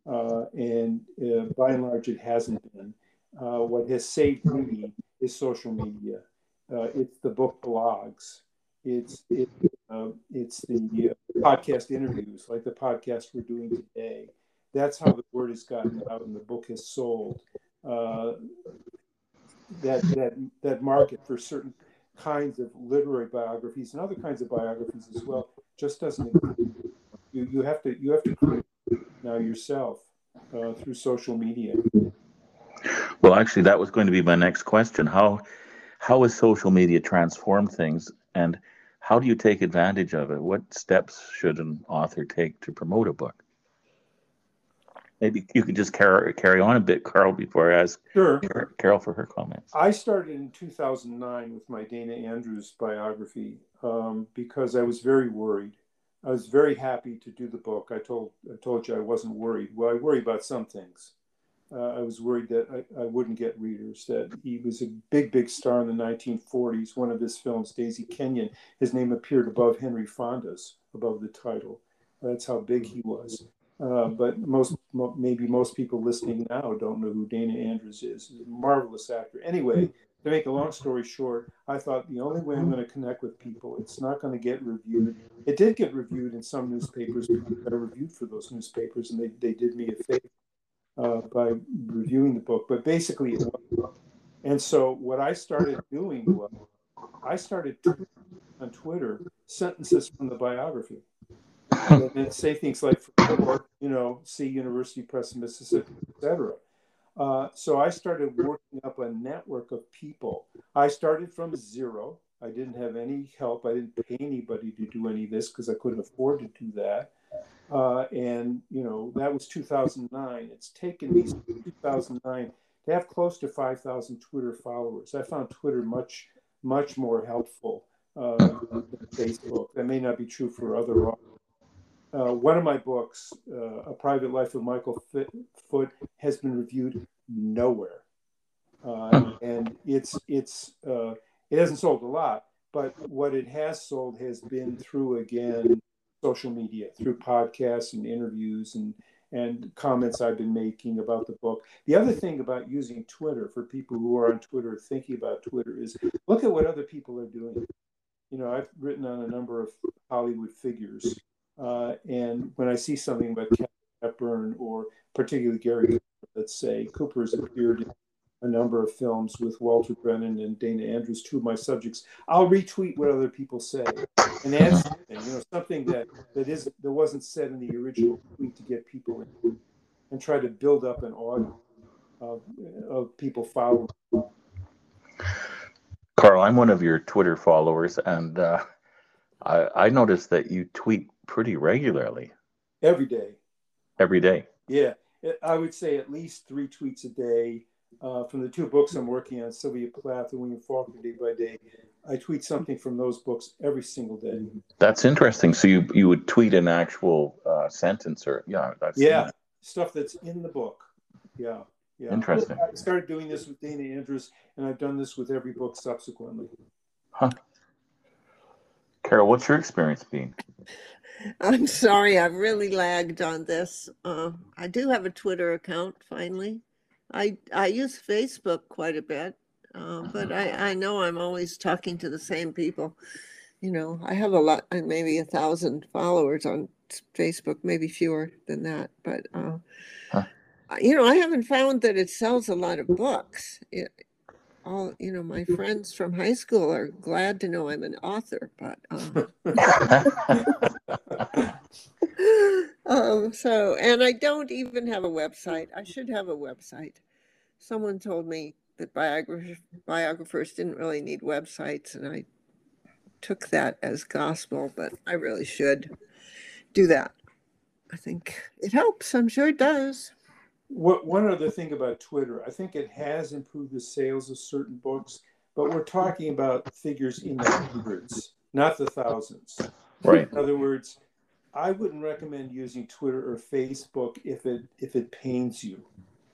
Uh, and uh, by and large, it hasn't been. What has saved me is social media. it's the book blogs. It's it, it's the podcast interviews, like the podcast we're doing today. That's how the word has gotten out and the book has sold. Uh, that that that market for certain kinds of literary biographies and other kinds of biographies as well just doesn't you you have to you have to create now yourself uh, through social media well actually that was going to be my next question how how has social media transformed things and how do you take advantage of it? What steps should an author take to promote a book? Maybe you could just carry, carry on a bit, Carl, before I ask sure. Carol for her comments. I started in 2009 with my Dana Andrews biography um, because I was very worried. I was very happy to do the book. I told I told you I wasn't worried. Well, I worry about some things. Uh, I was worried that I, I, wouldn't get readers, that he was a big, big star in the 1940s. One of his films, Daisy Kenyon, his name appeared above Henry Fonda's, above the title. That's how big he was. Uh, but most, maybe most people listening now don't know who Dana Andrews is. A marvelous actor. Anyway, to make a long story short, I thought the only way I'm going to connect with people, it's not going to get reviewed. It did get reviewed in some newspapers. I reviewed for those newspapers, and they, they did me a favor uh, by reviewing the book, but basically, and so what I started doing was I started on Twitter sentences from the biography. and say things like, you know, see University Press Mississippi, etc. Uh, so I started working up a network of people. I started from zero. I didn't have any help. I didn't pay anybody to do any of this because I couldn't afford to do that. Uh, and you know that was 2009. It's taken me 2009 to have close to 5,000 Twitter followers. I found Twitter much much more helpful uh, than Facebook. That may not be true for other. Uh, one of my books, uh, A Private Life of Michael Foot, has been reviewed nowhere, uh, and it's it's uh, it hasn't sold a lot. But what it has sold has been through again social media through podcasts and interviews and and comments I've been making about the book. The other thing about using Twitter for people who are on Twitter thinking about Twitter is look at what other people are doing. You know, I've written on a number of Hollywood figures, uh, and when I see something about Kevin Hepburn or particularly Gary, let's say Cooper has appeared in a number of films with Walter Brennan and Dana Andrews, two of my subjects. I'll retweet what other people say and add something, you know, something that that is that wasn't said in the original tweet to get people in, and try to build up an audience of, of people following. Carl, I'm one of your Twitter followers, and uh, I, I noticed that you tweet pretty regularly. Every day. Every day. Yeah, I would say at least three tweets a day uh, from the two books I'm working on, Sylvia Plath and William Faulkner, Day by Day. I tweet something from those books every single day. That's interesting. So you you would tweet an actual uh, sentence or yeah, that's yeah stuff that's in the book. Yeah. Yeah. Interesting. I started doing this with Dana Andrews, and I've done this with every book subsequently. Huh. Carol, what's your experience been? I'm sorry, I've really lagged on this. Uh, I do have a Twitter account finally. I I use Facebook quite a bit, uh, but I I know I'm always talking to the same people. You know, I have a lot, uh, maybe a thousand followers on Facebook, maybe fewer than that. But uh, Huh. you know, I haven't found that it sells a lot of books. It, all you know, my friends from high school are glad to know I'm an author, but. Um, um, so, and I don't even have a website. I should have a website. Someone told me that biographers, biographers didn't really need websites, and I took that as gospel, but I really should do that. I think it helps. I'm sure it does. What one other thing about Twitter, I think it has improved the sales of certain books, but we're talking about figures in the hundreds, not the thousands. right. In other words, I wouldn't recommend using Twitter or Facebook if it if it pains you.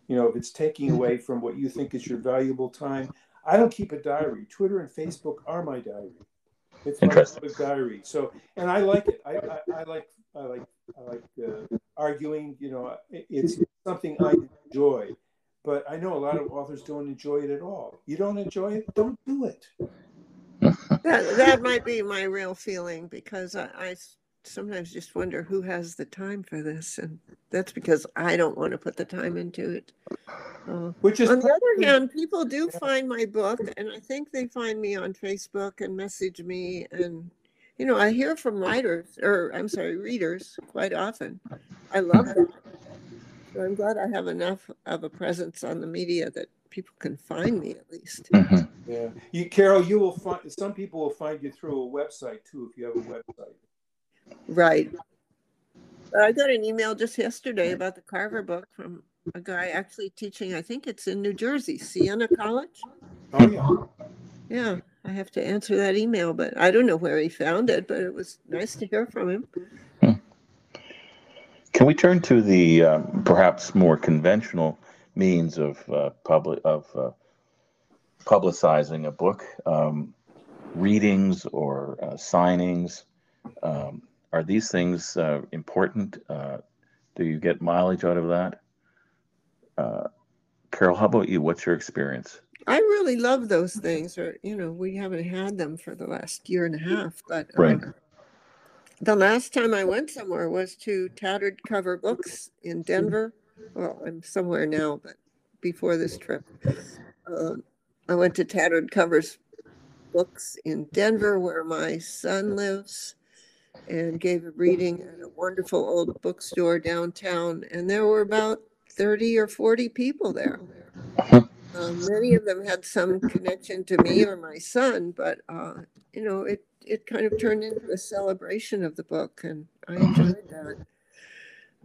You know, if it's taking away from what you think is your valuable time. I don't keep a diary. Twitter and Facebook are my diary. It's my Interesting. public diary. So, and I like it. I, I, I like I like I like uh, arguing. You know, it's something I enjoy. But I know a lot of authors don't enjoy it at all. You don't enjoy it, don't do it. That that might be my real feeling because I, I s- sometimes just wonder who has the time for this, and that's because I don't want to put the time into it. Uh, Which is on the other hand, people do Yeah. find my book, and I think they find me on Facebook and message me, and you know I hear from writers or I'm sorry, readers quite often. I love that. So I'm glad I have enough of a presence on the media that people can find me at least. Mhm. Yeah, you, Carol, you will find some people will find you through a website too if you have a website. Right. But I got an email just yesterday about the Carver book from a guy actually teaching, I think it's in New Jersey, Siena College. Oh yeah, Yeah, I have to answer that email, but I don't know where he found it, but it was nice to hear from him. Can we turn to the um, perhaps more conventional means of uh, public of uh, publicizing a book, um, readings or uh, signings? Um, are these things uh, important? Uh, do you get mileage out of that? Uh, Carol, how about you? What's your experience? I really love those things, or, you know, we haven't had them for the last year and a half, but uh, Right. the last time I went somewhere was to Tattered Cover Books in Denver. Well, I'm somewhere now, but before this trip, uh, I went to Tattered Covers Books in Denver, where my son lives, and gave a reading at a wonderful old bookstore downtown. And there were about 30 or 40 people there. Um, many of them had some connection to me or my son, but uh, you know, it it kind of turned into a celebration of the book, and I enjoyed that.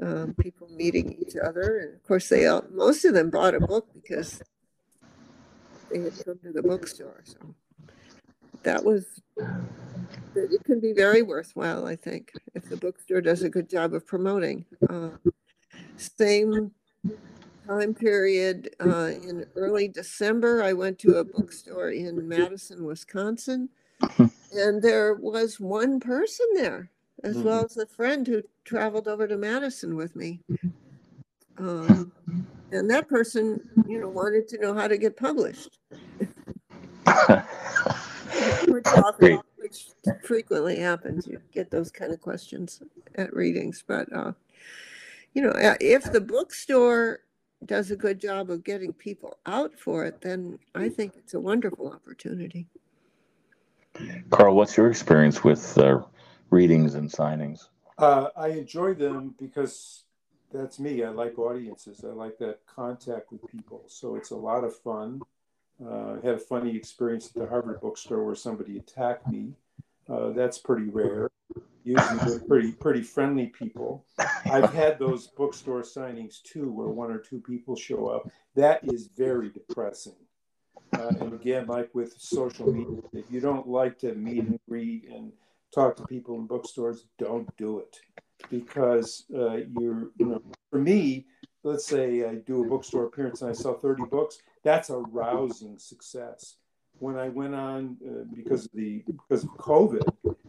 Um, people meeting each other, and of course, they all, most of them bought a book because they had come to the bookstore. So that was it can be very worthwhile, I think, if the bookstore does a good job of promoting. Uh, same time period uh, in early December, I went to a bookstore in Madison, Wisconsin, and there was one person there, as well as a friend who traveled over to Madison with me. Um, and that person, you know, wanted to know how to get published, which, often, Great. Which frequently happens. You get those kind of questions at readings, but uh, you know, uh, if the bookstore does a good job of getting people out for it, then I think it's a wonderful opportunity. Carl, what's your experience with uh, readings and signings? uh, I enjoy them because that's me. I like audiences. I like that contact with people. So it's a lot of fun. Uh, had a funny experience at the Harvard bookstore where somebody attacked me. Uh, that's pretty rare. Usually they're pretty pretty friendly people. I've had those bookstore signings too, where one or two people show up. That is very depressing. Uh, and again, like with social media, if you don't like to meet and greet and talk to people in bookstores, don't do it because uh, you're, you know, for me, let's say I do a bookstore appearance and I sell 30 books, that's a rousing success. When I went on uh, because of the because of COVID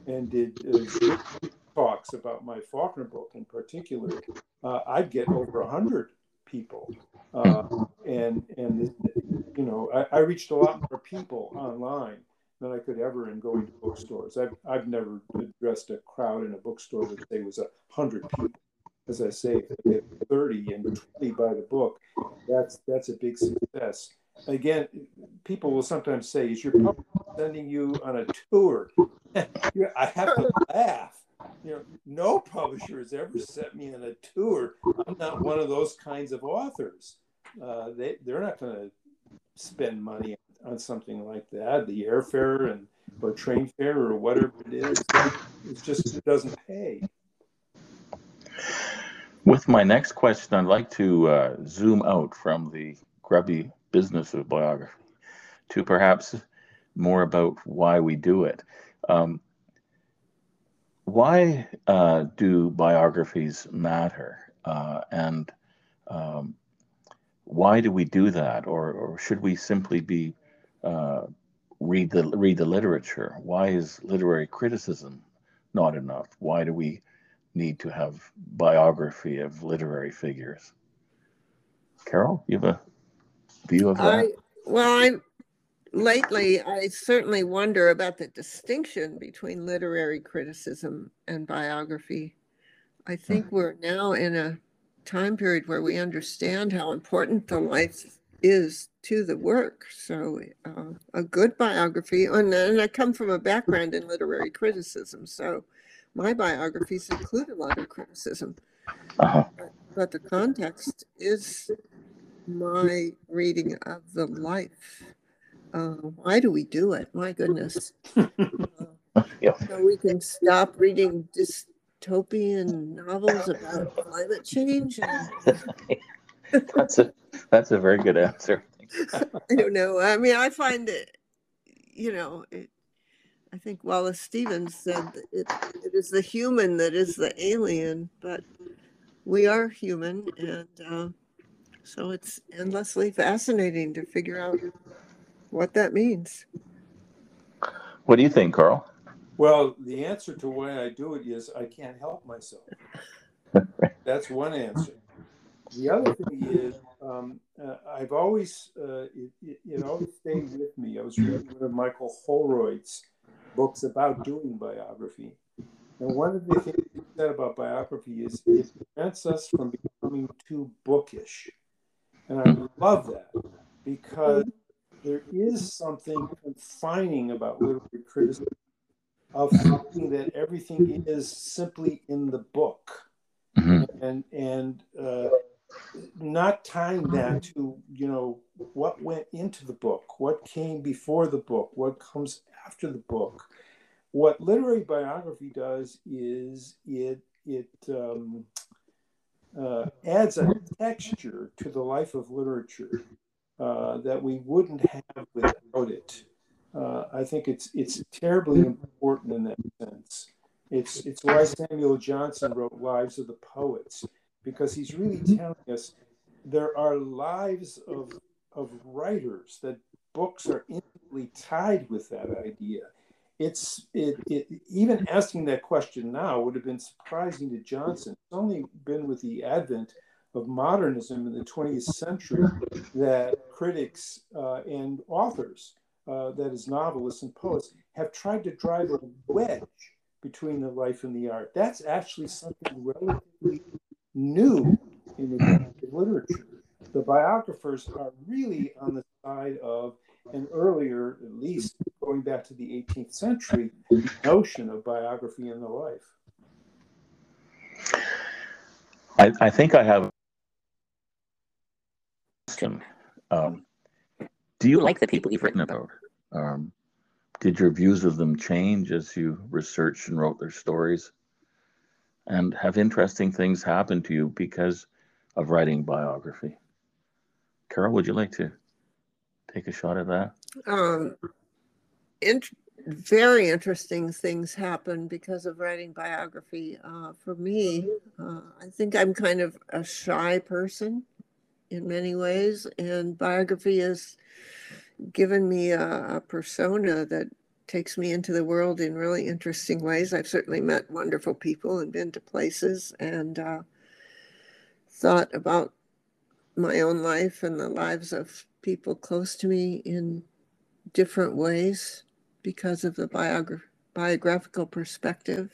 and did uh, talks about my Faulkner book in particular, uh, I'd get over 100 people. Uh, and and you know, I, I, reached a lot more people online than I could ever in going to bookstores. I've I've never addressed a crowd in a bookstore that say was a hundred people. As I say, 30 and 20 by the book, that's that's a big success. Again, people will sometimes say, "Is your publisher sending you on a tour?" I have to laugh you know, no publisher has ever sent me on a tour. I'm not one of those kinds of authors. Uh, they they're not going to spend money on something like that. The airfare and or train fare or whatever it is, it just doesn't pay. With my next question, I'd like to uh, zoom out from the grubby business of biography to perhaps more about why we do it. Um, why uh, do biographies matter? Uh, and um, why do we do that? Or, or should we simply be uh, read the read the literature? Why is literary criticism not enough? Why do we need to have biography of literary figures? Carol, you have a view of that? I, well, I'm lately, I certainly wonder about the distinction between literary criticism and biography. I think mm-hmm. we're now in a time period where we understand how important the life is to the work. So, uh, a good biography, and, and I come from a background in literary criticism, so my biographies include a lot of criticism. Uh-huh. But, but the context is my reading of the life uh, why do we do it? My goodness. Uh, yeah. So we can stop reading dystopian novels about climate change. And... that's a that's a very good answer. I don't know. I mean, I find it, you know, it, I think Wallace Stevens said it, it is the human that is the alien, but we are human, and uh, so it's endlessly fascinating to figure out what that means. What do you think, Carl? Well, the answer to why I do it is I can't help myself. That's one answer. The other thing is um, uh, I've always, uh, it, it, it, always stayed with me. I was reading one of Michael Holroyd's books about doing biography. And one of the things he said about biography is it prevents us from becoming too bookish. And I love that because there is something confining about literary criticism of thinking that everything is simply in the book mm-hmm. and and uh, not tying that to you know what went into the book what came before the book what comes after the book what literary biography does is it it um, uh, adds a texture to the life of literature uh, that we wouldn't have without it. Uh, I think it's it's terribly important in that sense. It's it's why Samuel Johnson wrote Lives of the Poets because he's really telling us there are lives of of writers that books are intimately tied with that idea. It's it, it even asking that question now would have been surprising to Johnson. It's only been with the advent of modernism in the 20th century that critics uh, and authors, uh, that is, novelists and poets, have tried to drive a wedge between the life and the art. That's actually something relatively new in the literature. The biographers are really on the side of an earlier, at least going back to the 18th century, notion of biography in the life. I, I think I have a question. Um, do you like the people you've written about? Um, did your views of them change as you researched and wrote their stories? And have interesting things happen to you because of writing biography? Carol, would you like to take a shot at that? Um, very interesting things happen because of writing biography. Uh, for me, uh, I think I'm kind of a shy person in many ways, and biography has given me a, a persona that takes me into the world in really interesting ways. I've certainly met wonderful people and been to places and uh, thought about my own life and the lives of people close to me in different ways because of the biogra- biographical perspective.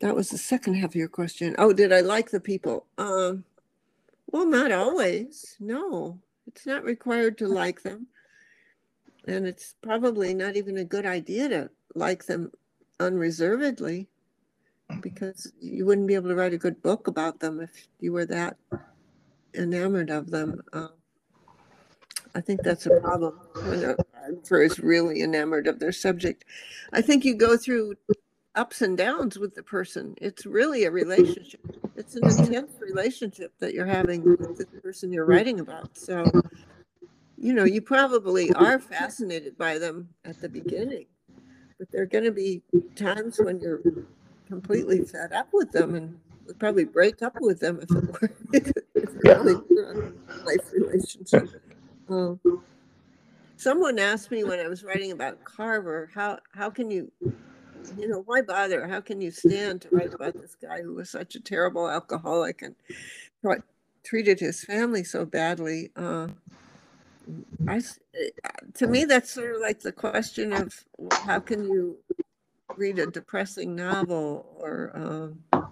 That was the second half of your question. Oh, did I like the people? Um, well, not always. No, it's not required to like them. And it's probably not even a good idea to like them unreservedly because you wouldn't be able to write a good book about them if you were that enamored of them. Uh, I think that's a problem when a biographer is really enamored of their subject. I think you go through ups and downs with the person. It's really a relationship. It's an intense relationship that you're having with the person you're writing about. So you know, you probably are fascinated by them at the beginning, but there are going to be times when you're completely fed up with them and would probably break up with them if it were it really were a life relationship. Um, someone asked me when I was writing about Carver, how how can you, you know, why bother? How can you stand to write about this guy who was such a terrible alcoholic and treated his family so badly? Uh, I, to me, that's sort of like the question of how can you read a depressing novel or um,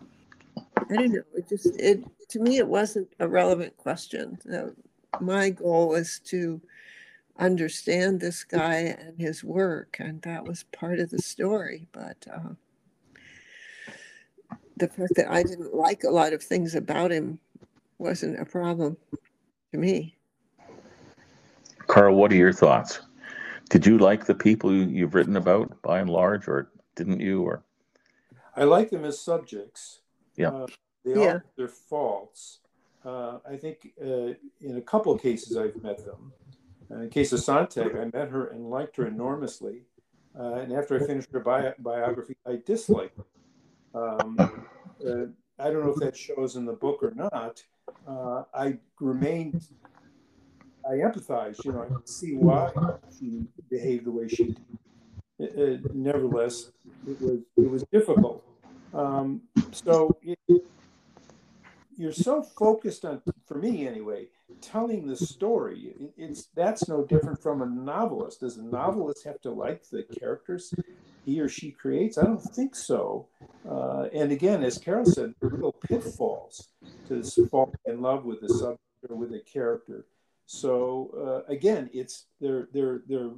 I don't know. It just it to me it wasn't a relevant question. My goal was to understand this guy and his work, and that was part of the story. But uh, the fact that I didn't like a lot of things about him wasn't a problem to me. Carl, what are your thoughts? Did you like the people you've written about by and large, or didn't you? Or I like them as subjects. Yeah, uh, they yeah. all have their faults. Uh, I think uh, in a couple of cases I've met them. Uh, in the case of Sontag, I met her and liked her enormously. Uh, and after I finished her bi- biography, I disliked her. Um, uh, I don't know if that shows in the book or not. I remained I empathized. You know, I could see why she behaved the way she did. It, it, nevertheless, it was it was difficult. Um, so it, you're so focused on, for me anyway, telling the story. it's that's no different from a novelist. Does a novelist have to like the characters he or she creates? I don't think so. Uh, and again, as Carol said, there are real pitfalls to fall in love with the subject or with a character. So uh, again, it's they're they're they're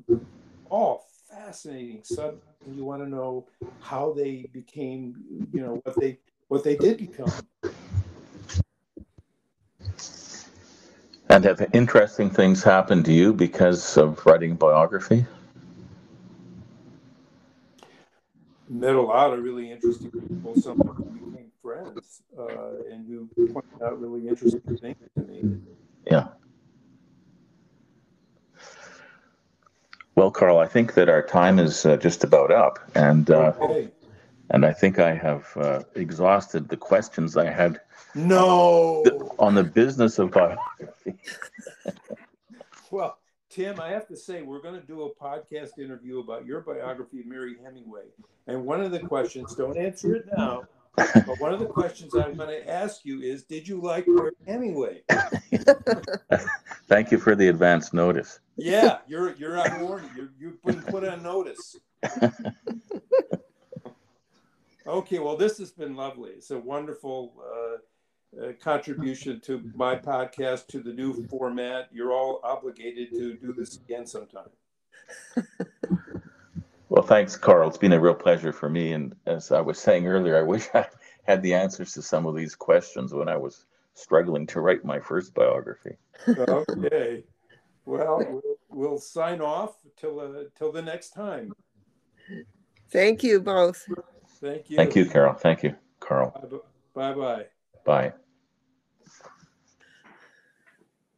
all fascinating subjects, and you want to know how they became, you know, what they what they did become. And have interesting things happened to you because of writing biography? Met a lot of really interesting people. Some who became friends uh, and who pointed out really interesting things to me. Yeah. Well, Carl, I think that our time is uh, just about up, and uh, okay. And I think I have uh, exhausted the questions I had. No. On the business of biography. well, Tim, I have to say we're going to do a podcast interview about your biography of Mary Hemingway, and one of the questions, don't answer it now, but one of the questions I'm going to ask you is, did you like Mary Hemingway? Thank you for the advance notice. Yeah, you're you're on warning. You're, you've been put on notice. okay, well, this has been lovely. It's a wonderful uh, uh, contribution to my podcast, to the new format. You're all obligated to do this again sometime. Well, thanks, Carl. It's been a real pleasure for me. And as I was saying earlier, I wish I had the answers to some of these questions when I was struggling to write my first biography. okay. Well, we'll, we'll sign off till uh, till the next time. Thank you both. Thank you. Thank you, Carol. Thank you, Carl. Bye bye. Bye.